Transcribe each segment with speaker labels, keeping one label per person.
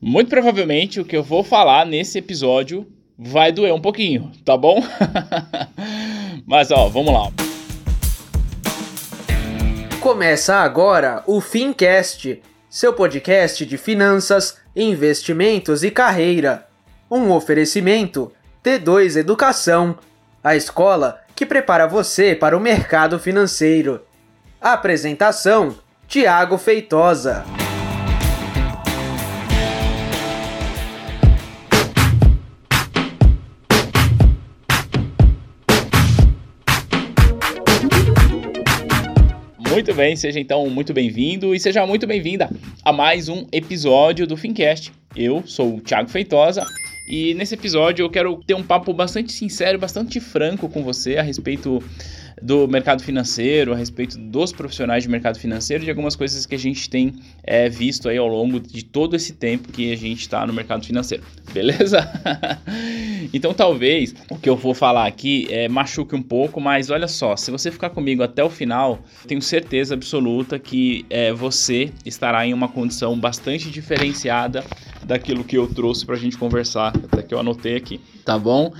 Speaker 1: Muito provavelmente o que eu vou falar nesse episódio vai doer um pouquinho, tá bom? Mas ó, vamos lá.
Speaker 2: Começa agora o Fincast, seu podcast de finanças, investimentos e carreira. Um oferecimento T2 Educação, a escola que prepara você para o mercado financeiro. Apresentação: Tiago Feitosa.
Speaker 1: Muito bem, seja então muito bem-vindo e seja muito bem-vinda a mais um episódio do Fincast. Eu sou o Thiago Feitosa e nesse episódio eu quero ter um papo bastante sincero, bastante franco com você a respeito do mercado financeiro, a respeito dos profissionais de mercado financeiro, de algumas coisas que a gente tem é, visto aí ao longo de todo esse tempo que a gente está no mercado financeiro, beleza? então talvez o que eu vou falar aqui é, machuque um pouco, mas olha só, se você ficar comigo até o final, tenho certeza absoluta que é, você estará em uma condição bastante diferenciada daquilo que eu trouxe para a gente conversar, até que eu anotei aqui, tá bom?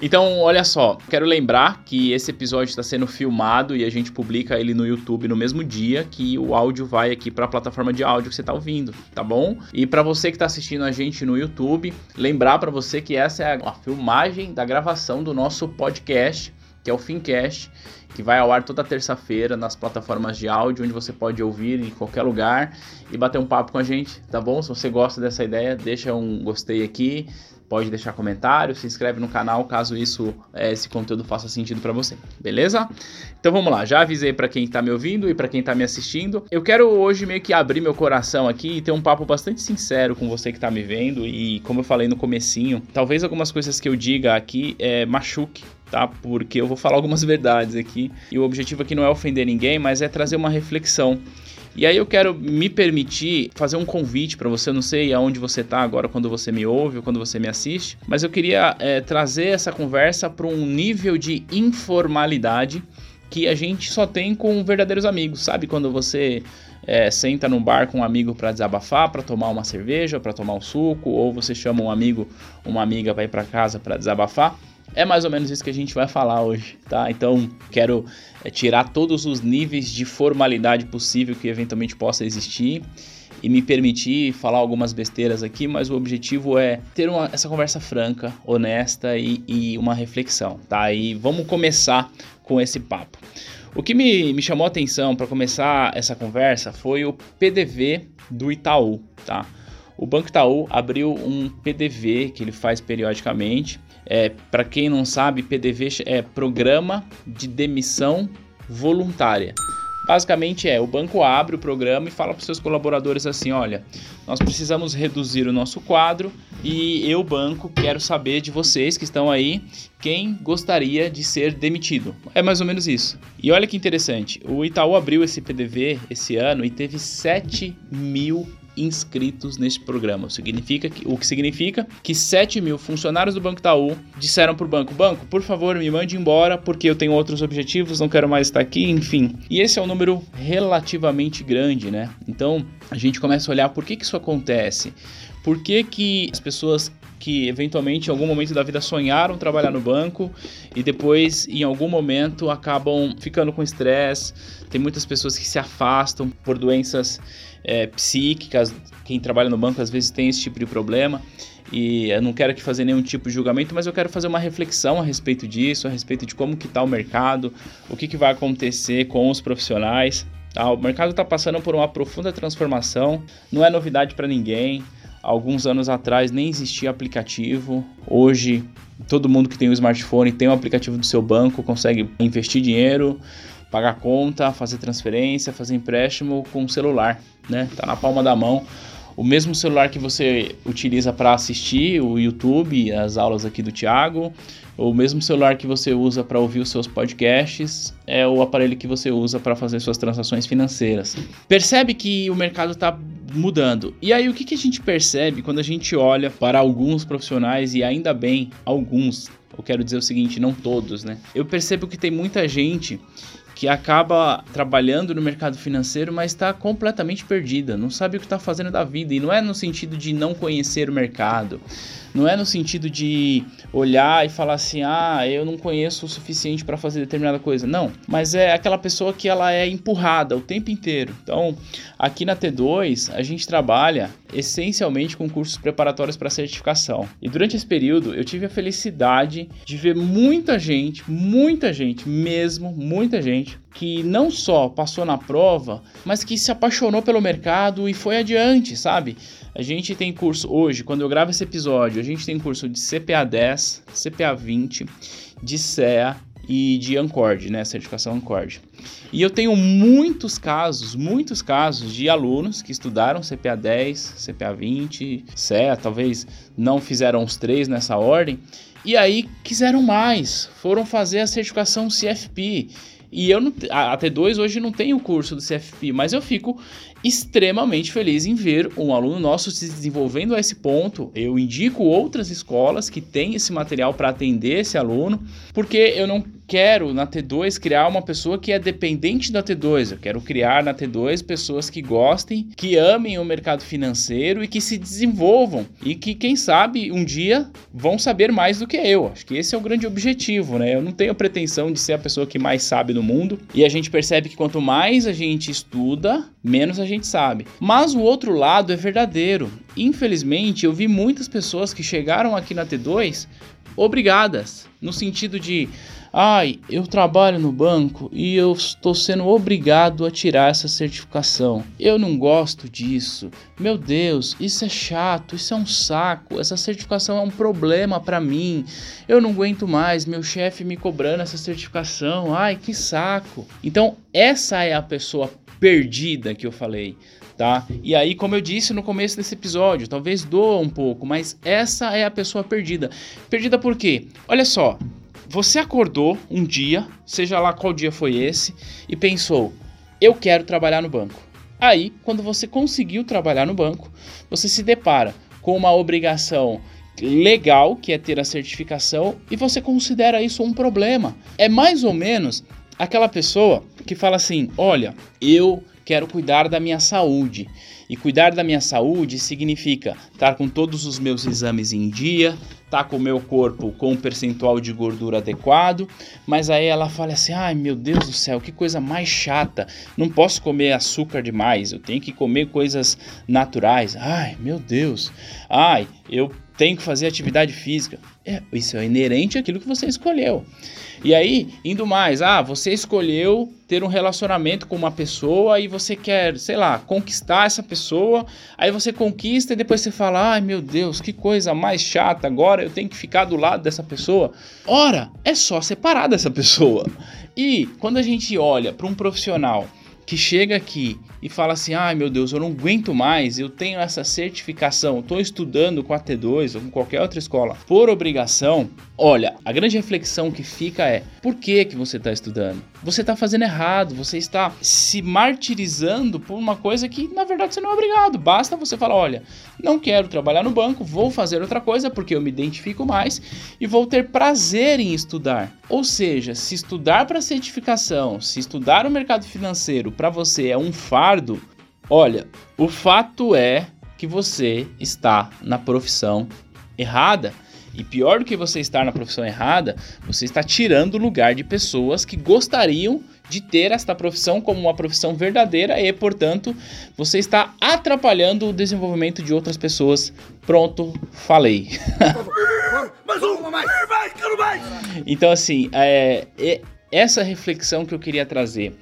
Speaker 1: Então, olha só, quero lembrar que esse episódio está sendo filmado e a gente publica ele no YouTube no mesmo dia que o áudio vai aqui para a plataforma de áudio que você está ouvindo, tá bom? E para você que está assistindo a gente no YouTube, lembrar para você que essa é a filmagem da gravação do nosso podcast, que é o Fincast, que vai ao ar toda terça-feira nas plataformas de áudio, onde você pode ouvir em qualquer lugar e bater um papo com a gente, tá bom? Se você gosta dessa ideia, deixa um gostei aqui, pode deixar comentário, se inscreve no canal caso isso é, esse conteúdo faça sentido para você, beleza? Então vamos lá, já avisei para quem está me ouvindo e para quem está me assistindo. Eu quero hoje meio que abrir meu coração aqui e ter um papo bastante sincero com você que está me vendo e como eu falei no comecinho, talvez algumas coisas que eu diga aqui é, machuque tá? Porque eu vou falar algumas verdades aqui e o objetivo aqui não é ofender ninguém, mas é trazer uma reflexão e aí eu quero me permitir fazer um convite para você, eu não sei aonde você está agora quando você me ouve ou quando você me assiste, mas eu queria é, trazer essa conversa para um nível de informalidade que a gente só tem com verdadeiros amigos, sabe? Quando você é, senta num bar com um amigo para desabafar, para tomar uma cerveja, para tomar um suco, ou você chama um amigo, uma amiga para ir para casa para desabafar. É mais ou menos isso que a gente vai falar hoje, tá? Então, quero é, tirar todos os níveis de formalidade possível que eventualmente possa existir e me permitir falar algumas besteiras aqui, mas o objetivo é ter uma, essa conversa franca, honesta e, e, uma reflexão, tá? E vamos começar com esse papo. O que me, me chamou a atenção para começar essa conversa foi o PDV do Itaú, tá? O Banco Itaú abriu um PDV que ele faz periodicamente é, Para quem não sabe, PDV é Programa de Demissão Voluntária. Basicamente é, o banco abre o programa e fala para os seus colaboradores assim, olha, nós precisamos reduzir o nosso quadro e eu, banco, quero saber de vocês que estão aí quem gostaria de ser demitido. É mais ou menos isso. E olha que interessante, o Itaú abriu esse PDV esse ano e teve 7 mil inscritos neste programa. Significa que, o que significa que 7 mil funcionários do Banco Itaú disseram para o banco: Banco, por favor, me mande embora porque eu tenho outros objetivos, não quero mais estar aqui, enfim. E esse é um número relativamente grande, né? Então a gente começa a olhar por que, que isso acontece. Por que, que as pessoas que eventualmente em algum momento da vida sonharam trabalhar no banco e depois em algum momento acabam ficando com estresse. Tem muitas pessoas que se afastam por doenças é, psíquicas, quem trabalha no banco às vezes tem esse tipo de problema. E eu não quero aqui fazer nenhum tipo de julgamento, mas eu quero fazer uma reflexão a respeito disso, a respeito de como que está o mercado, o que, que vai acontecer com os profissionais. Tá? O mercado está passando por uma profunda transformação, não é novidade para ninguém. Alguns anos atrás nem existia aplicativo. Hoje, todo mundo que tem um smartphone tem um aplicativo do seu banco, consegue investir dinheiro, pagar conta, fazer transferência, fazer empréstimo com o celular, né? Tá na palma da mão. O mesmo celular que você utiliza para assistir o YouTube, as aulas aqui do Thiago, o mesmo celular que você usa para ouvir os seus podcasts, é o aparelho que você usa para fazer suas transações financeiras. Percebe que o mercado está mudando. E aí, o que, que a gente percebe quando a gente olha para alguns profissionais, e ainda bem, alguns, eu quero dizer o seguinte, não todos, né? Eu percebo que tem muita gente que acaba trabalhando no mercado financeiro, mas está completamente perdida, não sabe o que está fazendo da vida. E não é no sentido de não conhecer o mercado, não é no sentido de olhar e falar assim, ah, eu não conheço o suficiente para fazer determinada coisa. Não, mas é aquela pessoa que ela é empurrada o tempo inteiro. Então, aqui na T2, a gente trabalha essencialmente com cursos preparatórios para certificação. E durante esse período, eu tive a felicidade de ver muita gente, muita gente mesmo, muita gente que não só passou na prova, mas que se apaixonou pelo mercado e foi adiante, sabe? A gente tem curso hoje, quando eu gravo esse episódio, a gente tem curso de CPA 10, CPA 20, de CEA e de Ancord, né, certificação Ancord. E eu tenho muitos casos, muitos casos de alunos que estudaram CPA 10, CPA 20, CEA, talvez não fizeram os três nessa ordem, e aí quiseram mais, foram fazer a certificação CFP e eu não, a T2 hoje não tem o curso do CFP, mas eu fico extremamente feliz em ver um aluno nosso se desenvolvendo a esse ponto. Eu indico outras escolas que têm esse material para atender esse aluno, porque eu não quero na T2 criar uma pessoa que é dependente da T2. Eu quero criar na T2 pessoas que gostem, que amem o mercado financeiro e que se desenvolvam e que, quem sabe, um dia vão saber mais do que eu. Acho que esse é o grande objetivo, né? Eu não tenho pretensão de ser a pessoa que mais sabe no mundo e a gente percebe que quanto mais a gente estuda, menos a gente sabe. Mas o outro lado é verdadeiro. Infelizmente, eu vi muitas pessoas que chegaram aqui na T2 obrigadas, no sentido de Ai, eu trabalho no banco e eu estou sendo obrigado a tirar essa certificação. Eu não gosto disso. Meu Deus, isso é chato, isso é um saco. Essa certificação é um problema para mim. Eu não aguento mais meu chefe me cobrando essa certificação. Ai, que saco. Então, essa é a pessoa perdida que eu falei. Tá? E aí, como eu disse no começo desse episódio, talvez doa um pouco, mas essa é a pessoa perdida. Perdida por quê? Olha só, você acordou um dia, seja lá qual dia foi esse, e pensou: eu quero trabalhar no banco. Aí, quando você conseguiu trabalhar no banco, você se depara com uma obrigação legal, que é ter a certificação, e você considera isso um problema. É mais ou menos aquela pessoa que fala assim: olha, eu quero cuidar da minha saúde. E cuidar da minha saúde significa estar com todos os meus exames em dia, tá com o meu corpo com um percentual de gordura adequado, mas aí ela fala assim: "Ai, meu Deus do céu, que coisa mais chata. Não posso comer açúcar demais, eu tenho que comer coisas naturais. Ai, meu Deus. Ai, eu tenho que fazer atividade física. É, isso é inerente àquilo que você escolheu. E aí, indo mais, ah, você escolheu ter um relacionamento com uma pessoa e você quer, sei lá, conquistar essa pessoa, aí você conquista e depois você fala: ai meu Deus, que coisa mais chata, agora eu tenho que ficar do lado dessa pessoa. Ora, é só separar dessa pessoa. E quando a gente olha para um profissional que chega aqui e fala assim: ai meu Deus, eu não aguento mais, eu tenho essa certificação, estou estudando com a T2 ou com qualquer outra escola por obrigação. Olha, a grande reflexão que fica é: por que, que você está estudando? Você está fazendo errado, você está se martirizando por uma coisa que na verdade você não é obrigado. Basta você falar: olha, não quero trabalhar no banco, vou fazer outra coisa porque eu me identifico mais e vou ter prazer em estudar. Ou seja, se estudar para certificação, se estudar o mercado financeiro para você é um fardo, olha, o fato é que você está na profissão errada. E pior do que você estar na profissão errada, você está tirando o lugar de pessoas que gostariam de ter esta profissão como uma profissão verdadeira e, portanto, você está atrapalhando o desenvolvimento de outras pessoas. Pronto, falei. mais uma, mais, mais, quero mais. Então, assim, é, é essa reflexão que eu queria trazer.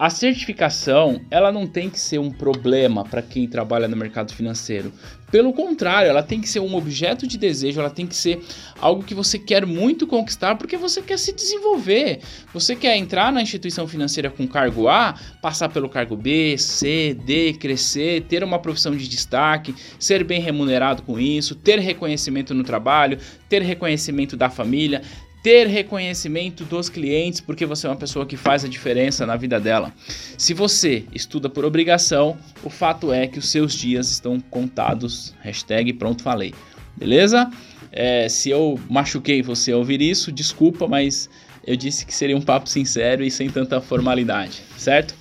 Speaker 1: A certificação, ela não tem que ser um problema para quem trabalha no mercado financeiro. Pelo contrário, ela tem que ser um objeto de desejo, ela tem que ser algo que você quer muito conquistar porque você quer se desenvolver. Você quer entrar na instituição financeira com cargo A, passar pelo cargo B, C, D, crescer, ter uma profissão de destaque, ser bem remunerado com isso, ter reconhecimento no trabalho, ter reconhecimento da família, ter reconhecimento dos clientes, porque você é uma pessoa que faz a diferença na vida dela. Se você estuda por obrigação, o fato é que os seus dias estão contados. Hashtag pronto falei. Beleza? É, se eu machuquei você ouvir isso, desculpa, mas eu disse que seria um papo sincero e sem tanta formalidade, certo?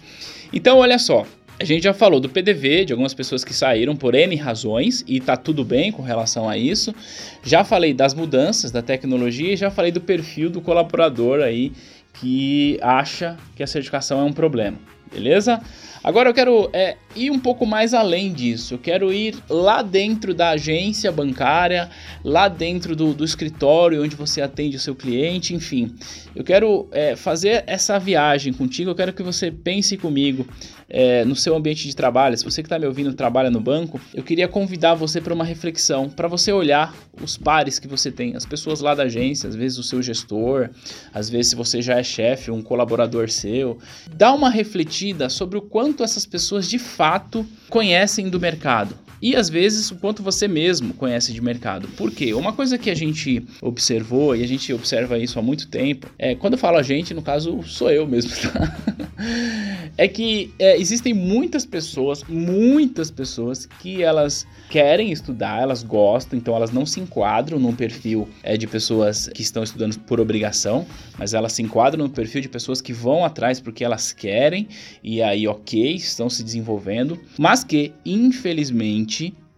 Speaker 1: Então, olha só, a gente já falou do PDV, de algumas pessoas que saíram por N razões e tá tudo bem com relação a isso. Já falei das mudanças da tecnologia e já falei do perfil do colaborador aí que acha que a certificação é um problema, beleza? Agora eu quero é, ir um pouco mais além disso. Eu quero ir lá dentro da agência bancária, lá dentro do, do escritório onde você atende o seu cliente, enfim. Eu quero é, fazer essa viagem contigo. Eu quero que você pense comigo é, no seu ambiente de trabalho. Se você que está me ouvindo trabalha no banco, eu queria convidar você para uma reflexão, para você olhar os pares que você tem, as pessoas lá da agência, às vezes o seu gestor, às vezes se você já é chefe, um colaborador seu. Dá uma refletida sobre o quanto quanto essas pessoas de fato conhecem do mercado. E às vezes o quanto você mesmo conhece de mercado. Por quê? Uma coisa que a gente observou, e a gente observa isso há muito tempo, é quando eu falo a gente, no caso sou eu mesmo, tá? é que é, existem muitas pessoas, muitas pessoas que elas querem estudar, elas gostam, então elas não se enquadram num perfil é, de pessoas que estão estudando por obrigação, mas elas se enquadram no perfil de pessoas que vão atrás porque elas querem e aí, ok, estão se desenvolvendo, mas que, infelizmente,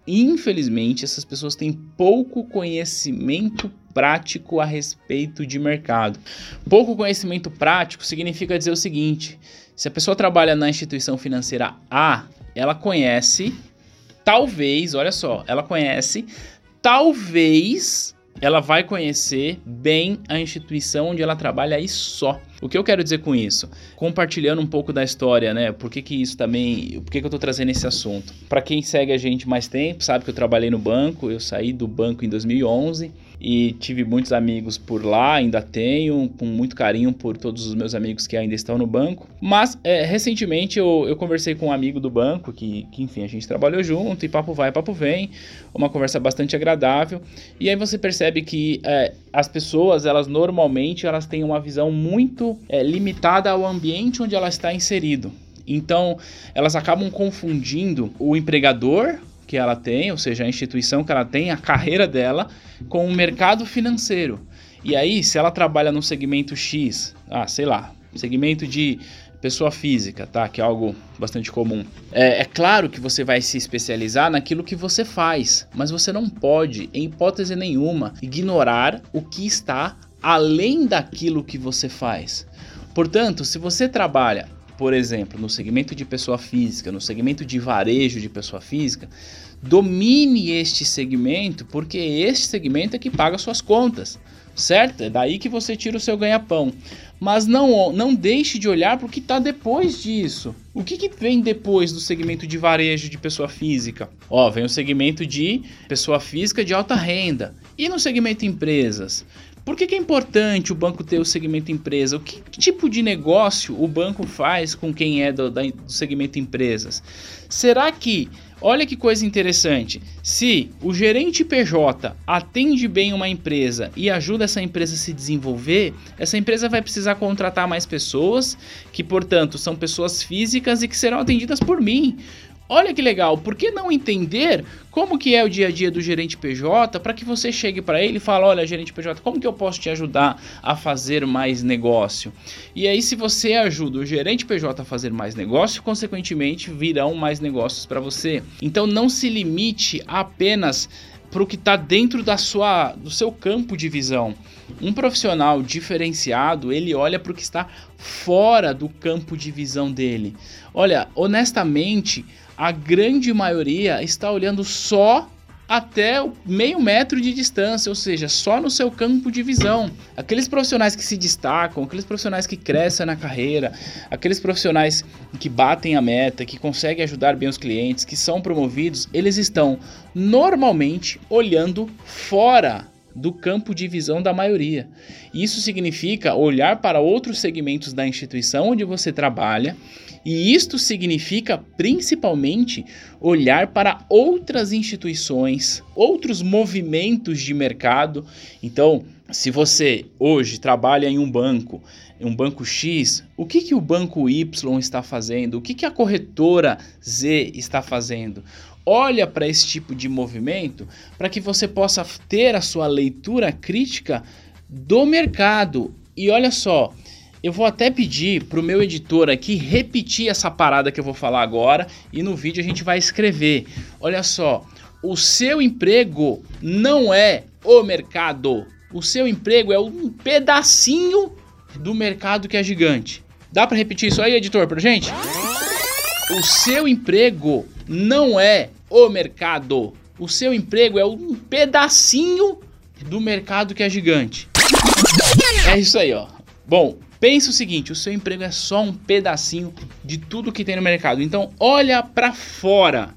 Speaker 1: infelizmente, essas pessoas têm pouco conhecimento prático a respeito de mercado. Pouco conhecimento prático significa dizer o seguinte: se a pessoa trabalha na instituição financeira A, ela conhece talvez, olha só, ela conhece, talvez ela vai conhecer bem a instituição onde ela trabalha e só. O que eu quero dizer com isso? Compartilhando um pouco da história, né? Por que, que isso também. Por que, que eu tô trazendo esse assunto? Para quem segue a gente mais tempo, sabe que eu trabalhei no banco, eu saí do banco em 2011 e tive muitos amigos por lá, ainda tenho, com muito carinho por todos os meus amigos que ainda estão no banco. Mas é, recentemente eu, eu conversei com um amigo do banco, que, que enfim, a gente trabalhou junto, e papo vai, papo vem, uma conversa bastante agradável. E aí você percebe que é, as pessoas, elas normalmente elas têm uma visão muito é, limitada ao ambiente onde ela está inserido. Então, elas acabam confundindo o empregador que ela tem, ou seja, a instituição que ela tem, a carreira dela, com o mercado financeiro. E aí, se ela trabalha no segmento X, ah, sei lá, segmento de pessoa física, tá? Que é algo bastante comum. É, é, claro que você vai se especializar naquilo que você faz, mas você não pode, em hipótese nenhuma, ignorar o que está além daquilo que você faz. Portanto, se você trabalha por exemplo, no segmento de pessoa física, no segmento de varejo de pessoa física, domine este segmento, porque este segmento é que paga suas contas, certo? É daí que você tira o seu ganha-pão. Mas não, não deixe de olhar para o que está depois disso. O que, que, vem depois do segmento de varejo de pessoa física? Ó, vem o segmento de pessoa física de alta renda. E no segmento empresas? Por que, que, é importante o banco ter o segmento empresa? O que, que tipo de negócio o banco faz com quem é do, do segmento empresas? Será que, olha que coisa interessante, se o gerente PJ atende bem uma empresa e ajuda essa empresa a se desenvolver, essa empresa vai precisar contratar mais pessoas, que portanto são pessoas físicas e que serão atendidas por mim. Olha que legal, por que não entender como que é o dia a dia do gerente PJ para que você chegue para ele e fale, olha, gerente PJ, como que eu posso te ajudar a fazer mais negócio? E aí se você ajuda o gerente PJ a fazer mais negócio, consequentemente virão mais negócios para você. Então não se limite apenas para o que está dentro da sua, do seu campo de visão. Um profissional diferenciado, ele olha para o que está fora do campo de visão dele. Olha, honestamente, a grande maioria está olhando só até meio metro de distância, ou seja, só no seu campo de visão. Aqueles profissionais que se destacam, aqueles profissionais que crescem na carreira, aqueles profissionais que batem a meta, que conseguem ajudar bem os clientes, que são promovidos, eles estão normalmente olhando fora do campo de visão da maioria. Isso significa olhar para outros segmentos da instituição onde você trabalha e isto significa principalmente olhar para outras instituições, outros movimentos de mercado. Então, se você hoje trabalha em um banco, um banco X, o que, que o banco Y está fazendo? O que, que a corretora Z está fazendo? Olha para esse tipo de movimento para que você possa ter a sua leitura crítica do mercado E olha só, eu vou até pedir pro meu editor aqui repetir essa parada que eu vou falar agora e no vídeo a gente vai escrever. Olha só, o seu emprego não é o mercado. O seu emprego é um pedacinho do mercado que é gigante. Dá para repetir isso aí, editor, pra gente? O seu emprego não é o mercado. O seu emprego é um pedacinho do mercado que é gigante. É isso aí, ó. Bom, pense o seguinte, o seu emprego é só um pedacinho de tudo que tem no mercado. Então, olha para fora.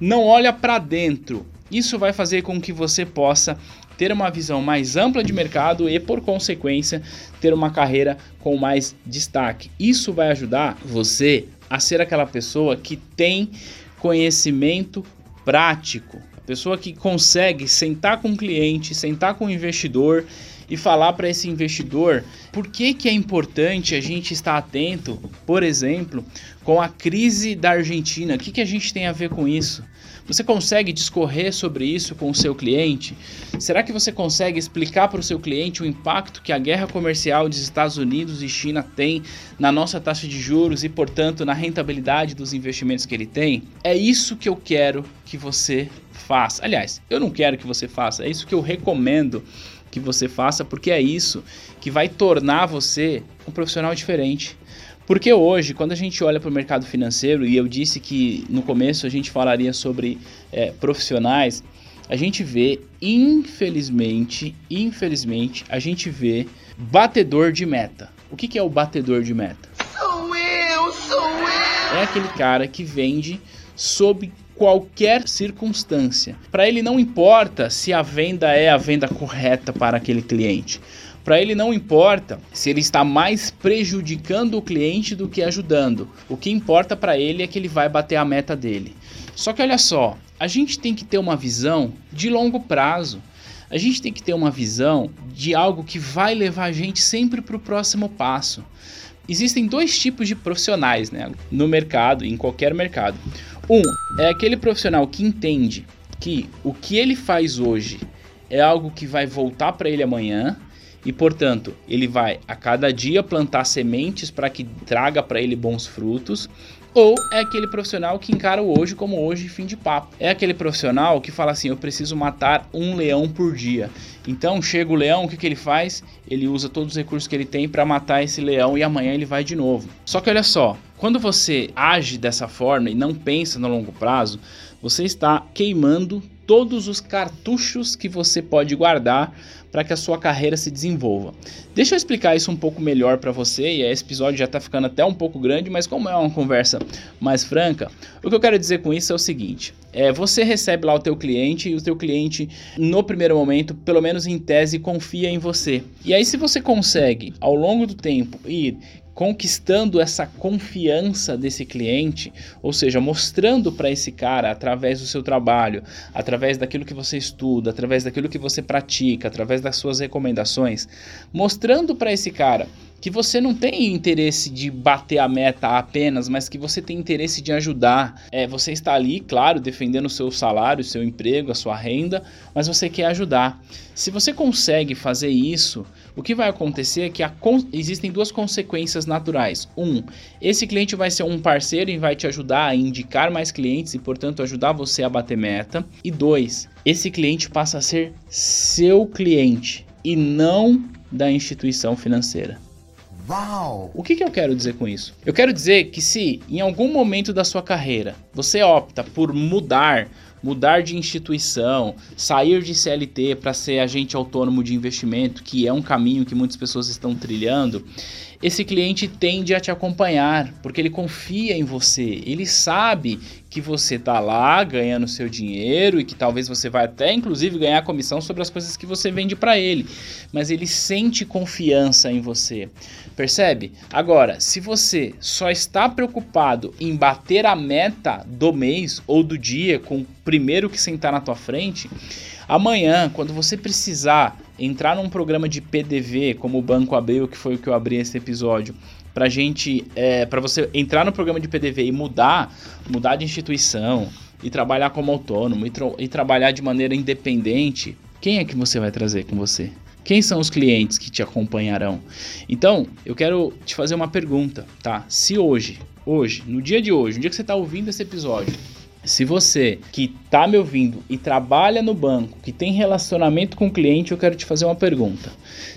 Speaker 1: Não olha para dentro. Isso vai fazer com que você possa ter uma visão mais ampla de mercado e, por consequência, ter uma carreira com mais destaque. Isso vai ajudar você a ser aquela pessoa que tem conhecimento prático, a pessoa que consegue sentar com o cliente, sentar com o investidor e falar para esse investidor por que, que é importante a gente estar atento, por exemplo, com a crise da Argentina. O que, que a gente tem a ver com isso? Você consegue discorrer sobre isso com o seu cliente? Será que você consegue explicar para o seu cliente o impacto que a guerra comercial dos Estados Unidos e China tem na nossa taxa de juros e, portanto, na rentabilidade dos investimentos que ele tem? É isso que eu quero que você faça. Aliás, eu não quero que você faça, é isso que eu recomendo que você faça, porque é isso que vai tornar você um profissional diferente. Porque hoje, quando a gente olha para o mercado financeiro, e eu disse que no começo a gente falaria sobre é, profissionais, a gente vê, infelizmente, infelizmente, a gente vê batedor de meta. O que, que é o batedor de meta? Sou eu, sou eu! É aquele cara que vende sob qualquer circunstância. Para ele não importa se a venda é a venda correta para aquele cliente. Para ele não importa se ele está mais prejudicando o cliente do que ajudando. O que importa para ele é que ele vai bater a meta dele. Só que olha só, a gente tem que ter uma visão de longo prazo. A gente tem que ter uma visão de algo que vai levar a gente sempre para o próximo passo. Existem dois tipos de profissionais né, no mercado, em qualquer mercado. Um é aquele profissional que entende que o que ele faz hoje é algo que vai voltar para ele amanhã e, portanto, ele vai a cada dia plantar sementes para que traga para ele bons frutos. Ou é aquele profissional que encara o hoje como hoje fim de papo. É aquele profissional que fala assim: eu preciso matar um leão por dia. Então chega o leão, o que, que ele faz? Ele usa todos os recursos que ele tem para matar esse leão e amanhã ele vai de novo. Só que olha só, quando você age dessa forma e não pensa no longo prazo, você está queimando todos os cartuchos que você pode guardar para que a sua carreira se desenvolva. Deixa eu explicar isso um pouco melhor para você, e esse episódio já está ficando até um pouco grande, mas como é uma conversa mais franca, o que eu quero dizer com isso é o seguinte: é, você recebe lá o teu cliente e o teu cliente, no primeiro momento, pelo menos em tese, confia em você. E aí, se você consegue, ao longo do tempo, ir conquistando essa confiança desse cliente, ou seja, mostrando para esse cara através do seu trabalho, através daquilo que você estuda, através daquilo que você pratica, através das suas recomendações, mostrando para esse cara que você não tem interesse de bater a meta apenas, mas que você tem interesse de ajudar. É, você está ali, claro, defendendo o seu salário, o seu emprego, a sua renda, mas você quer ajudar. Se você consegue fazer isso, o que vai acontecer é que existem duas consequências naturais. Um, esse cliente vai ser um parceiro e vai te ajudar a indicar mais clientes e, portanto, ajudar você a bater meta. E dois, esse cliente passa a ser seu cliente e não da instituição financeira. O que, que eu quero dizer com isso? Eu quero dizer que se em algum momento da sua carreira você opta por mudar, mudar de instituição, sair de CLT para ser agente autônomo de investimento, que é um caminho que muitas pessoas estão trilhando, esse cliente tende a te acompanhar, porque ele confia em você, ele sabe que você tá lá ganhando seu dinheiro e que talvez você vai até inclusive ganhar comissão sobre as coisas que você vende para ele, mas ele sente confiança em você. Percebe? Agora, se você só está preocupado em bater a meta do mês ou do dia com o primeiro que sentar na tua frente, amanhã, quando você precisar entrar num programa de PDV, como o Banco abriu, que foi o que eu abri esse episódio, pra gente, é, para você entrar no programa de PDV e mudar, mudar de instituição e trabalhar como autônomo e, e trabalhar de maneira independente, quem é que você vai trazer com você? Quem são os clientes que te acompanharão? Então, eu quero te fazer uma pergunta, tá? Se hoje, hoje, no dia de hoje, no dia que você está ouvindo esse episódio, se você que está me ouvindo e trabalha no banco, que tem relacionamento com o cliente, eu quero te fazer uma pergunta.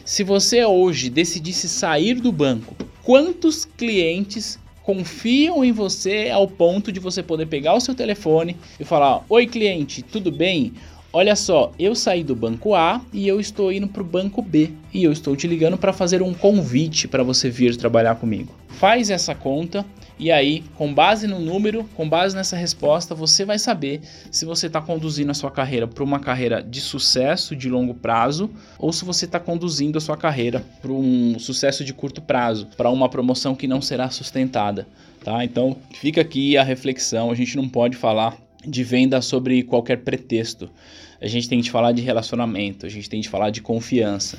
Speaker 1: Se você hoje decidisse sair do banco, quantos clientes confiam em você ao ponto de você poder pegar o seu telefone e falar: Oi, cliente, tudo bem? Olha só, eu saí do banco A e eu estou indo para o banco B e eu estou te ligando para fazer um convite para você vir trabalhar comigo. Faz essa conta e aí, com base no número, com base nessa resposta, você vai saber se você está conduzindo a sua carreira para uma carreira de sucesso de longo prazo ou se você está conduzindo a sua carreira para um sucesso de curto prazo, para uma promoção que não será sustentada. Tá? Então, fica aqui a reflexão. A gente não pode falar de venda sobre qualquer pretexto. A gente tem que falar de relacionamento, a gente tem que falar de confiança.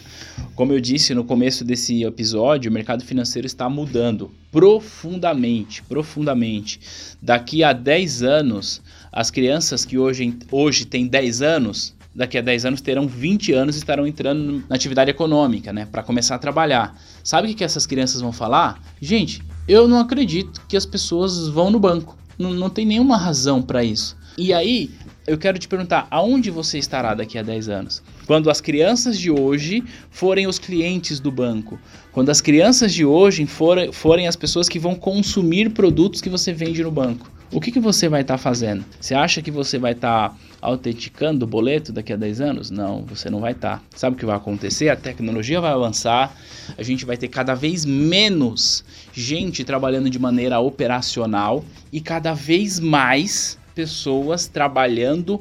Speaker 1: Como eu disse no começo desse episódio, o mercado financeiro está mudando profundamente, profundamente. Daqui a 10 anos, as crianças que hoje, hoje têm 10 anos, daqui a 10 anos terão 20 anos e estarão entrando na atividade econômica, né, para começar a trabalhar. Sabe o que, essas crianças vão falar? Gente, eu não acredito que as pessoas vão no banco. Não, não tem nenhuma razão para isso. E aí, eu quero te perguntar, aonde você estará daqui a 10 anos? Quando as crianças de hoje forem os clientes do banco, quando as crianças de hoje forem, forem as pessoas que vão consumir produtos que você vende no banco, o que, que você vai estar tá fazendo? Você acha que você vai estar tá autenticando o boleto daqui a 10 anos? Não, você não vai estar. Tá. Sabe o que vai acontecer? A tecnologia vai avançar, a gente vai ter cada vez menos gente trabalhando de maneira operacional e cada vez mais pessoas trabalhando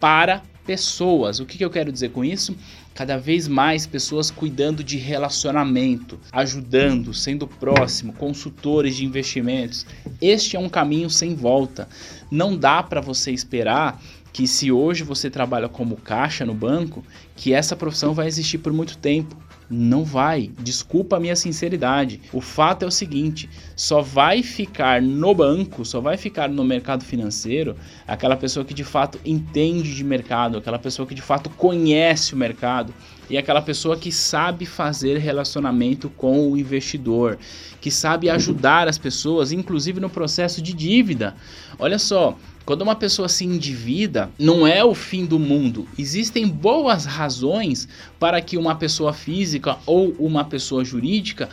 Speaker 1: para pessoas. O que, que eu quero dizer com isso? Cada vez mais pessoas cuidando de relacionamento, ajudando, sendo próximo, consultores de investimentos. Este é um caminho sem volta. Não dá para você esperar que se hoje você trabalha como caixa no banco, que essa profissão vai existir por muito tempo. Não vai. Desculpa a minha sinceridade. O fato é o seguinte: só vai ficar no banco, só vai ficar no mercado financeiro aquela pessoa que de fato entende de mercado, aquela pessoa que de fato conhece o mercado e aquela pessoa que sabe fazer relacionamento com o investidor, que sabe ajudar as pessoas, inclusive no processo de dívida. Olha só, quando uma pessoa se endivida, não é o fim do mundo. Existem boas razões para que uma pessoa física ou uma pessoa jurídica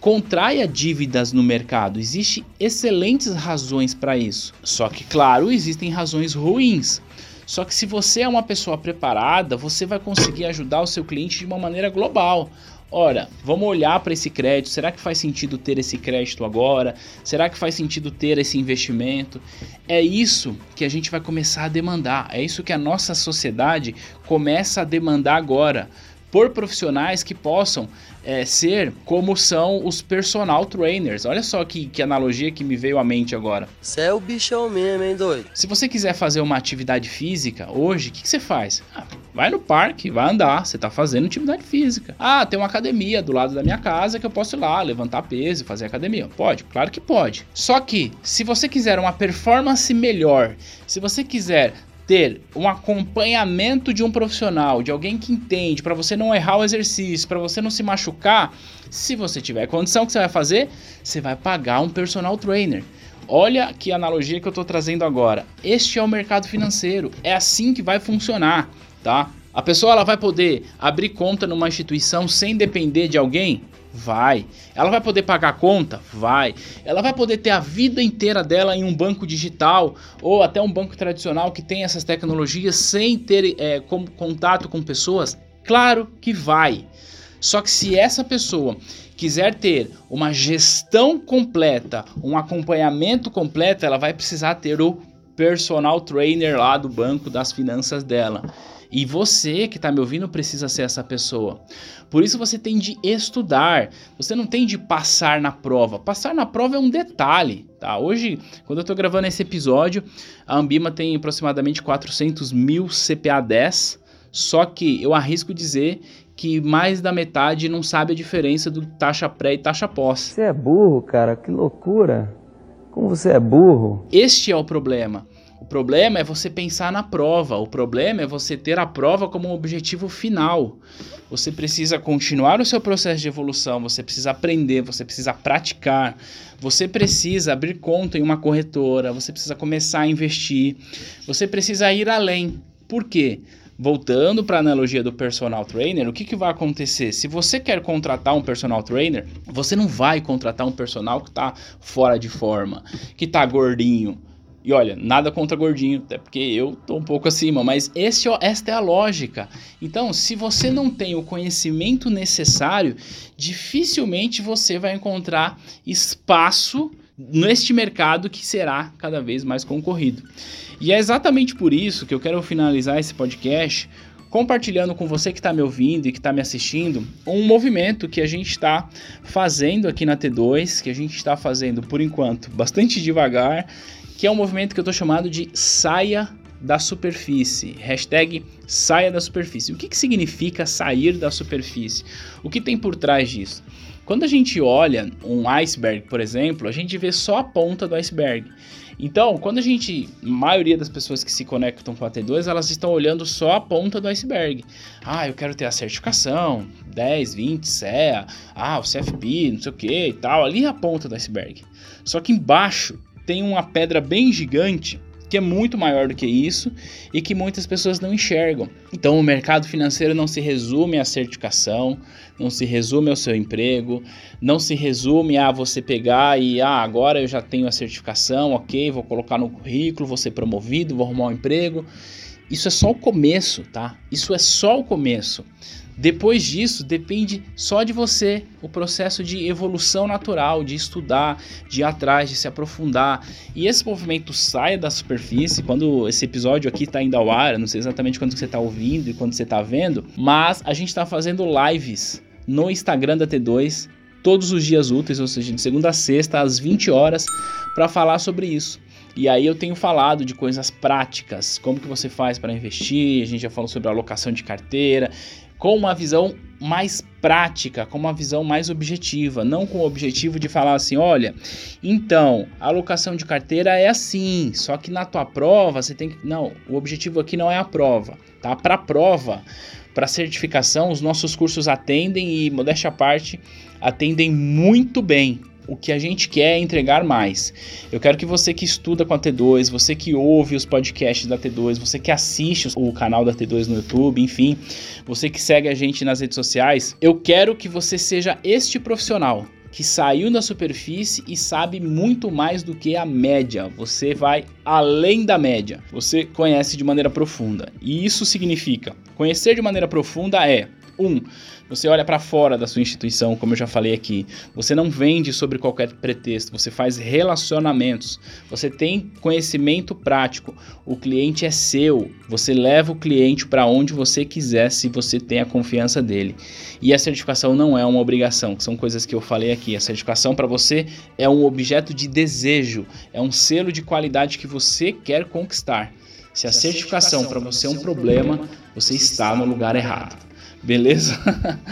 Speaker 1: contraia dívidas no mercado. Existem excelentes razões para isso. Só que, claro, existem razões ruins. Só que se você é uma pessoa preparada, você vai conseguir ajudar o seu cliente de uma maneira global. Ora, vamos olhar para esse crédito. Será que faz sentido ter esse crédito agora? Será que faz sentido ter esse investimento? É isso que a gente vai começar a demandar. É isso que a nossa sociedade começa a demandar agora por profissionais que possam é, ser como são os personal trainers. Olha só que, que analogia que me veio à mente agora.
Speaker 3: Você é o bichão mesmo, hein, doido?
Speaker 1: Se você quiser fazer uma atividade física hoje, o que, que, você faz? Ah, vai no parque, vai andar, você está fazendo atividade física. Ah, tem uma academia do lado da minha casa que eu posso ir lá levantar peso e fazer academia. Pode, claro que pode. Só que, se você quiser uma performance melhor, se você quiser ter um acompanhamento de um profissional, de alguém que entende, para você não errar o exercício, para você não se machucar, se você tiver condição, o que você vai fazer? Você vai pagar um personal trainer. Olha que analogia que eu estou trazendo agora. Este é o mercado financeiro. É assim que vai funcionar, tá? A pessoa ela vai poder abrir conta numa instituição sem depender de alguém? Vai. Ela vai poder pagar a conta? Vai. Ela vai poder ter a vida inteira dela em um banco digital ou até um banco tradicional que tem essas tecnologias sem ter é, com, contato com pessoas? Claro que vai. Só que se essa pessoa quiser ter uma gestão completa, um acompanhamento completo, ela vai precisar ter o personal trainer lá do banco das finanças dela. E você que está me ouvindo precisa ser essa pessoa. Por isso você tem de estudar. Você não tem de passar na prova. Passar na prova é um detalhe, tá? Hoje, quando eu estou gravando esse episódio, a Ambima tem aproximadamente 400 mil CPA 10. Só que eu arrisco dizer que mais da metade não sabe a diferença do taxa pré e taxa pós.
Speaker 3: Você é burro, cara, que loucura. Como você é burro.
Speaker 1: Este é o problema. O problema é você pensar na prova. O problema é você ter a prova como um objetivo final. Você precisa continuar o seu processo de evolução, você precisa aprender, você precisa praticar, você precisa abrir conta em uma corretora, você precisa começar a investir, você precisa ir além. Por quê? Voltando para a analogia do personal trainer, o que, que vai acontecer? Se você quer contratar um personal trainer, você não vai contratar um personal que está fora de forma, que está gordinho. E olha, nada contra gordinho, até porque eu tô um pouco acima, mas esse, esta é a lógica. Então, se você não tem o conhecimento necessário, dificilmente você vai encontrar espaço neste mercado que será cada vez mais concorrido. E é exatamente por isso que eu quero finalizar esse podcast compartilhando com você que está me ouvindo e que está me assistindo um movimento que a gente está fazendo aqui na T2, que a gente está fazendo por enquanto bastante devagar, que é um movimento que eu estou chamando de saia da superfície. Hashtag saia da superfície. O que, que significa sair da superfície? O que tem por trás disso? Quando a gente olha um iceberg, por exemplo, a gente vê só a ponta do iceberg. Então, quando a gente, a maioria das pessoas que se conectam com a T2, elas estão olhando só a ponta do iceberg. Ah, eu quero ter a certificação, 10, 20, CEA, ah, o CFP, não sei o que e tal. Ali é a ponta do iceberg. Só que embaixo tem uma pedra bem gigante que é muito maior do que isso e que muitas pessoas não enxergam. Então, o mercado financeiro não se resume à certificação, não se resume ao seu emprego, não se resume a você pegar e ah, agora eu já tenho a certificação, ok, vou colocar no currículo, vou ser promovido, vou arrumar um emprego. Isso é só o começo, tá? Isso é só o começo. Depois disso, depende só de você o processo de evolução natural, de estudar, de ir atrás, de se aprofundar. E esse movimento saia da superfície, quando esse episódio aqui está indo ao ar, não sei exatamente quando você está ouvindo e quando você está vendo, mas a gente está fazendo lives no Instagram da T2 todos os dias úteis, ou seja, de segunda a sexta, às 20 horas, para falar sobre isso. E aí eu tenho falado de coisas práticas, como que você faz para investir, a gente já falou sobre alocação de carteira, com uma visão mais prática, com uma visão mais objetiva, não com o objetivo de falar assim, olha, então, a alocação de carteira é assim, só que na tua prova você tem que, não, o objetivo aqui não é a prova, tá? Para a prova, para certificação, os nossos cursos atendem e modéstia à parte, atendem muito bem, o que a gente quer é entregar mais. Eu quero que você que estuda com a T2, você que ouve os podcasts da T2, você que assiste o canal da T2 no YouTube, enfim, você que segue a gente nas redes sociais, eu quero que você seja este profissional que saiu da superfície e sabe muito mais do que a média. Você vai além da média. Você conhece de maneira profunda. E isso significa conhecer de maneira profunda é um, você olha para fora da sua instituição, como eu já falei aqui. Você não vende sobre qualquer pretexto, você faz relacionamentos. Você tem conhecimento prático. O cliente é seu. Você leva o cliente para onde você quiser, se você tem a confiança dele. E a certificação não é uma obrigação, que são coisas que eu falei aqui. A certificação para você é um objeto de desejo, é um selo de qualidade que você quer conquistar. Se a certificação para você é um problema, você está no lugar errado. Beleza?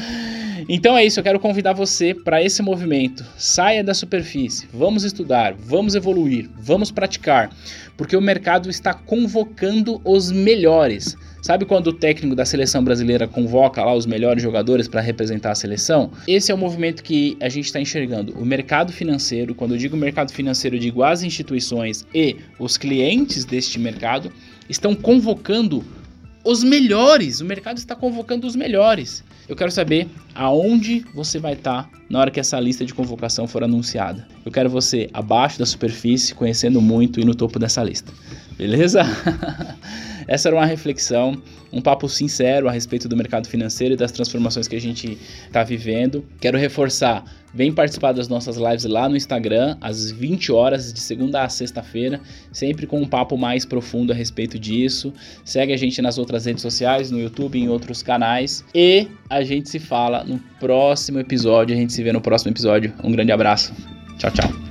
Speaker 1: então é isso, eu quero convidar você para esse movimento. Saia da superfície, vamos estudar, vamos evoluir, vamos praticar, porque o mercado está convocando os melhores. Sabe quando o técnico da seleção brasileira convoca lá os melhores jogadores para representar a seleção? Esse é o movimento que a gente está enxergando. O mercado financeiro, quando eu digo mercado financeiro, eu digo as instituições e os clientes deste mercado, estão convocando os melhores. O mercado está convocando os melhores. Eu quero saber aonde você vai estar tá na hora que essa lista de convocação for anunciada. Eu quero você abaixo da superfície, conhecendo muito e no topo dessa lista. Beleza? Essa era uma reflexão, um papo sincero a respeito do mercado financeiro e das transformações que a gente está vivendo. Quero reforçar, vem participar das nossas lives lá no Instagram, às 20 horas, de segunda a sexta-feira, sempre com um papo mais profundo a respeito disso. Segue a gente nas outras redes sociais, no YouTube em outros canais. E a gente se fala no próximo episódio, a gente se vê no próximo episódio. Um grande abraço. Tchau, tchau.